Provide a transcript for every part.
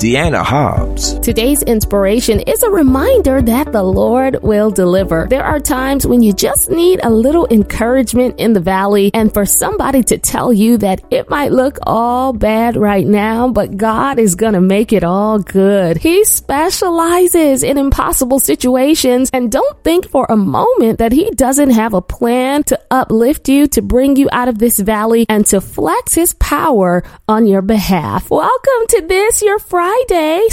Dianna Hobbs. Today's inspiration is a reminder that the Lord will deliver. There are times when you just need a little encouragement in the valley and for somebody to tell you that it might look all bad right now, but God is going to make it all good. He specializes in impossible situations and don't think for a moment that he doesn't have a plan to uplift you, to bring you out of this valley and to flex his power on your behalf. Welcome to this, your Friday,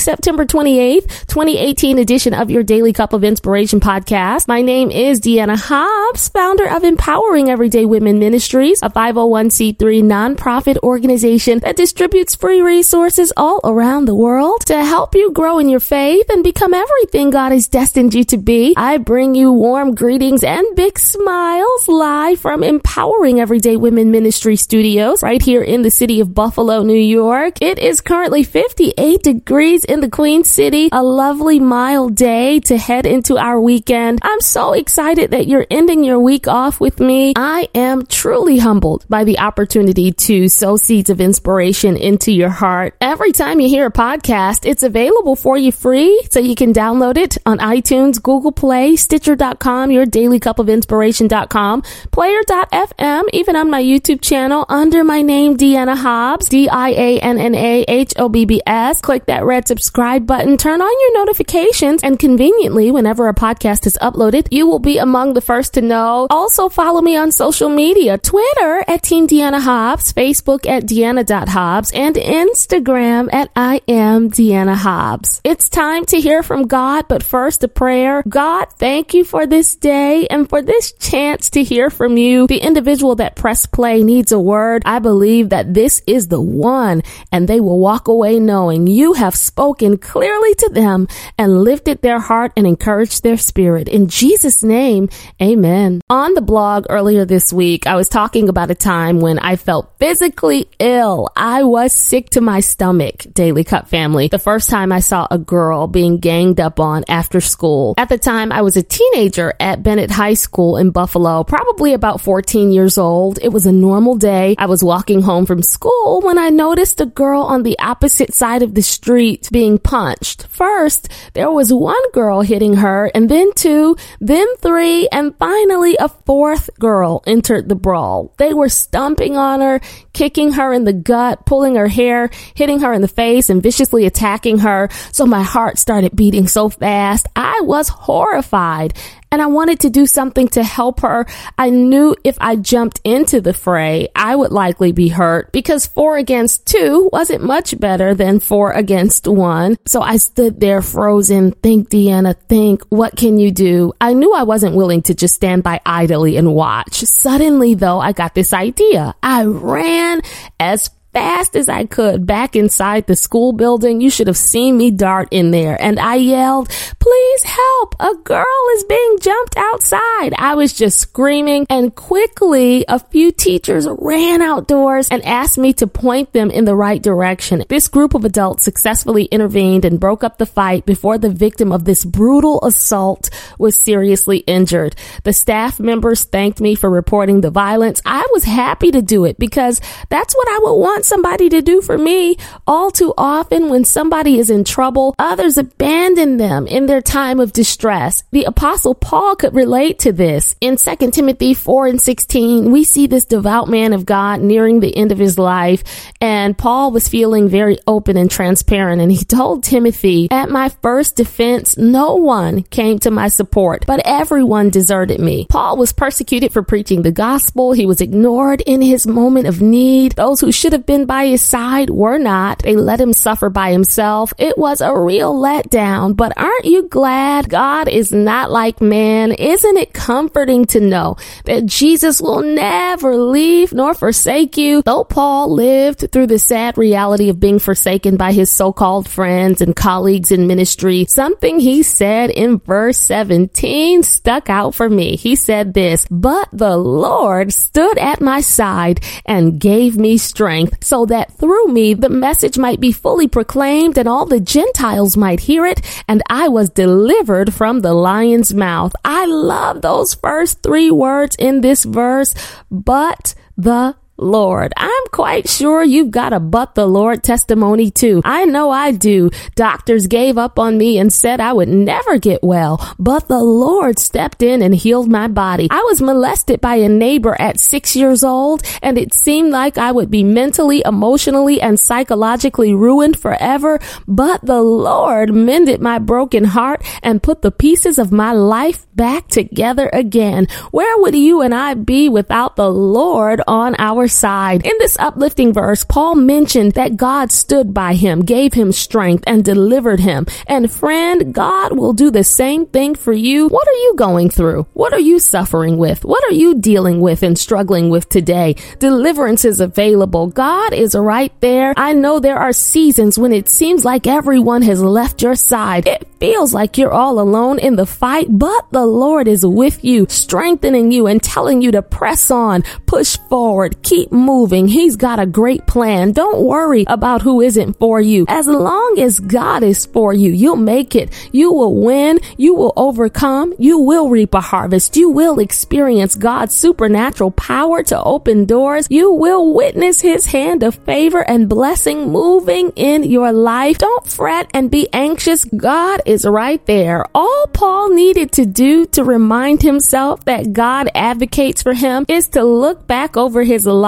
September 28th, 2018 edition of your Daily Cup of Inspiration podcast. My name is Dianna Hobbs, founder of Empowering Everyday Women Ministries, a 501c3 nonprofit organization that distributes free resources all around the world to help you grow in your faith and become everything God has destined you to be. I bring you warm greetings and big smiles live from Empowering Everyday Women Ministry Studios right here in the city of Buffalo, New York. It is currently 58 degrees in the Queen City, a lovely mild day to head into our weekend. I'm so excited that you're ending your week off with me. I am truly humbled by the opportunity to sow seeds of inspiration into your heart. Every time you hear a podcast, it's available for you free, so you can download it on iTunes, Google Play, Stitcher.com, your daily cup of inspiration.com, player.fm, even on my YouTube channel under my name, Dianna Hobbs, D-I-A-N-N-A-H-O-B-B-S. Click that red subscribe button, turn on your notifications, and conveniently, whenever a podcast is uploaded, you will be among the first to know. Also follow me on social media, Twitter at Team Dianna Hobbs, Facebook at Dianna.Hobbs, and Instagram at I am Dianna Hobbs. It's time to hear from God, but first a prayer. God, thank you for this day and for this chance to hear from you. The individual that press play needs a word. I believe that this is the one and they will walk away knowing you have spoken clearly to them and lifted their heart and encouraged their spirit. In Jesus' name, amen. On the blog earlier this week, I was talking about a time when I felt physically ill. I was sick to my stomach, Daily Cup family. The first time I saw a girl being ganged up on after school. At the time, I was a teenager at Bennett High School in Buffalo, probably about 14 years old. It was a normal day. I was walking home from school when I noticed a girl on the opposite side of the street being punched. First, there was one girl hitting her, and then two, then three, and finally a fourth girl entered the brawl. They were stomping on her, kicking her in the gut, pulling her hair, hitting her in the face, and viciously attacking her. So my heart started beating so fast. I was horrified and I wanted to do something to help her. I knew if I jumped into the fray, I would likely be hurt because four against two wasn't much better than four against one. So I stood there frozen. Think, Dianna, think, what can you do? I knew I wasn't willing to just stand by idly and watch. Suddenly, though, I got this idea. I ran as fast as I could back inside the school building. You should have seen me dart in there. And I yelled, please help. A girl is being jumped outside. I was just screaming and quickly a few teachers ran outdoors and asked me to point them in the right direction. This group of adults successfully intervened and broke up the fight before the victim of this brutal assault was seriously injured. The staff members thanked me for reporting the violence. I was happy to do it because that's what I would want somebody to do for me. All too often, when somebody is in trouble, others abandon them in their time of distress. The apostle Paul could relate to this. In 2 Timothy 4 and 16, we see this devout man of God nearing the end of his life, and Paul was feeling very open and transparent, and he told Timothy, At my first defense, no one came to my support, but everyone deserted me. Paul was persecuted for preaching the gospel. He was ignored in his moment of need. Those who should have been by his side were not. They let him suffer by himself. It was a real letdown, but aren't you glad God is not like man? Isn't it comforting to know that Jesus will never leave nor forsake you? Though Paul lived through the sad reality of being forsaken by his so-called friends and colleagues in ministry, something he said in verse 17 stuck out for me. He said this, but the Lord stood at my side and gave me strength so that through me the message might be fully proclaimed and all the Gentiles might hear it. And I was delivered from the lion's mouth. I love those first three words in this verse, but the Lord. I'm quite sure you've got a but the Lord testimony too. I know I do. Doctors gave up on me and said I would never get well, but the Lord stepped in and healed my body. I was molested by a neighbor at six years old and it seemed like I would be mentally, emotionally, and psychologically ruined forever, but the Lord mended my broken heart and put the pieces of my life back together again. Where would you and I be without the Lord on our side? In this uplifting verse, Paul mentioned that God stood by him, gave him strength, and delivered him. And friend, God will do the same thing for you. What are you going through? What are you suffering with? What are you dealing with and struggling with today? Deliverance is available. God is right there. I know there are seasons when it seems like everyone has left your side. It feels like you're all alone in the fight, but the Lord is with you, strengthening you and telling you to press on, push forward, keep moving. He's got a great plan. Don't worry about who isn't for you. As long as God is for you, you'll make it. You will win. You will overcome. You will reap a harvest. You will experience God's supernatural power to open doors. You will witness his hand of favor and blessing moving in your life. Don't fret and be anxious. God is right there. All Paul needed to do to remind himself that God advocates for him is to look back over his life.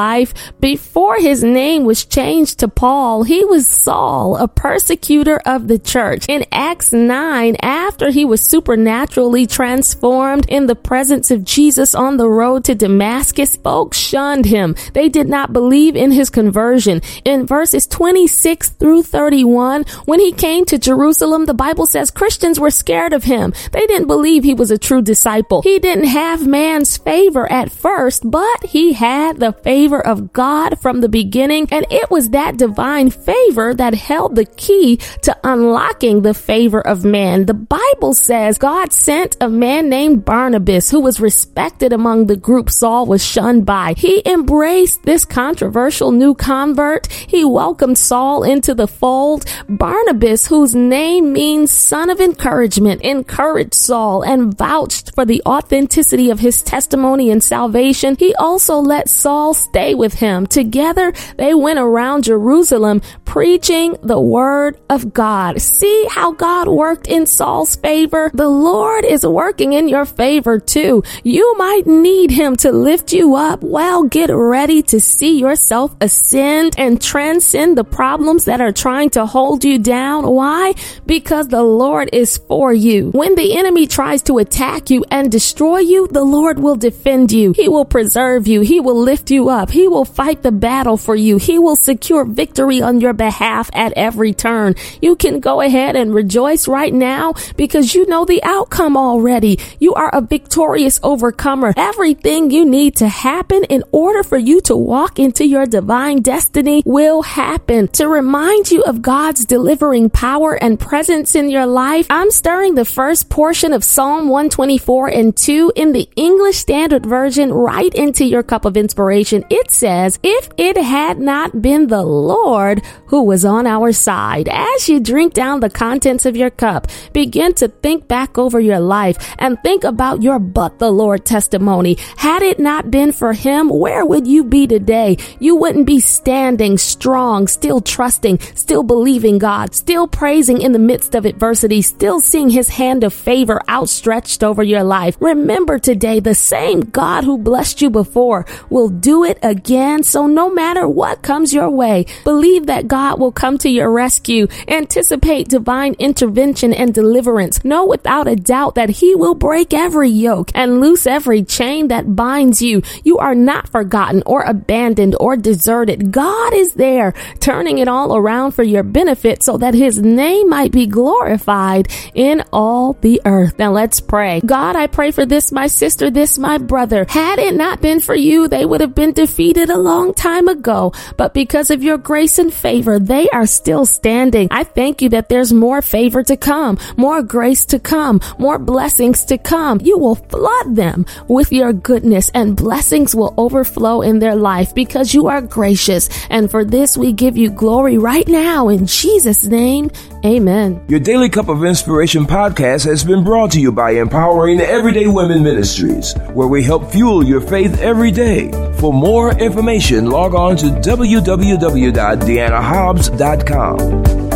Before his name was changed to Paul, he was Saul, a persecutor of the church. In Acts 9, after he was supernaturally transformed in the presence of Jesus on the road to Damascus, folks shunned him. They did not believe in his conversion. In verses 26 through 31, when he came to Jerusalem, the Bible says Christians were scared of him. They didn't believe he was a true disciple. He didn't have man's favor at first, but he had the favor of God from the beginning. And it was that divine favor that held the key to unlocking the favor of man. The Bible says God sent a man named Barnabas who was respected among the group Saul was shunned by. He embraced this controversial new convert. He welcomed Saul into the fold. Barnabas, whose name means son of encouragement, encouraged Saul and vouched for the authenticity of his testimony and salvation. He also let Saul stay with him. Together, they went around Jerusalem preaching the word of God. See how God worked in Saul's favor? The Lord is working in your favor too. You might need him to lift you up. Well, get ready to see yourself ascend and transcend the problems that are trying to hold you down. Why? Because the Lord is for you. When the enemy tries to attack you and destroy you, the Lord will defend you. He will preserve you. He will lift you up. He will fight the battle for you. He will secure victory on your behalf at every turn. You can go ahead and rejoice right now because you know the outcome already. You are a victorious overcomer. Everything you need to happen in order for you to walk into your divine destiny will happen. To remind you of God's delivering power and presence in your life, I'm stirring the first portion of Psalm 124 and 2 in the English Standard Version right into your cup of inspiration. It says, If it had not been the Lord who was on our side, as you drink down the contents of your cup, begin to think back over your life and think about your but the Lord testimony. Had it not been for him, where would you be today? You wouldn't be standing strong, still trusting, still believing God, still praising in the midst of adversity, still seeing his hand of favor outstretched over your life. Remember today, the same God who blessed you before will do it again. So no matter what comes your way, believe that God will come to your rescue. Anticipate divine intervention and deliverance. Know without a doubt that he will break every yoke and loose every chain that binds you. You are not forgotten or abandoned or deserted. God is there turning it all around for your benefit so that his name might be glorified in all the earth. Now let's pray. God, I pray for this, my sister, this, my brother. Had it not been for you, they would have been defeated a long time ago. But because of your grace and favor, they are still standing. I thank you that there's more favor to come, more grace to come, more blessings to come. You will flood them with your goodness and blessings will overflow in their life because you are gracious. And for this, we give you glory right now in Jesus' name. Amen. Your Daily Cup of Inspiration podcast has been brought to you by Empowering Everyday Women Ministries, where we help fuel your faith every day. For more more information, log on to www.diannahobbs.com.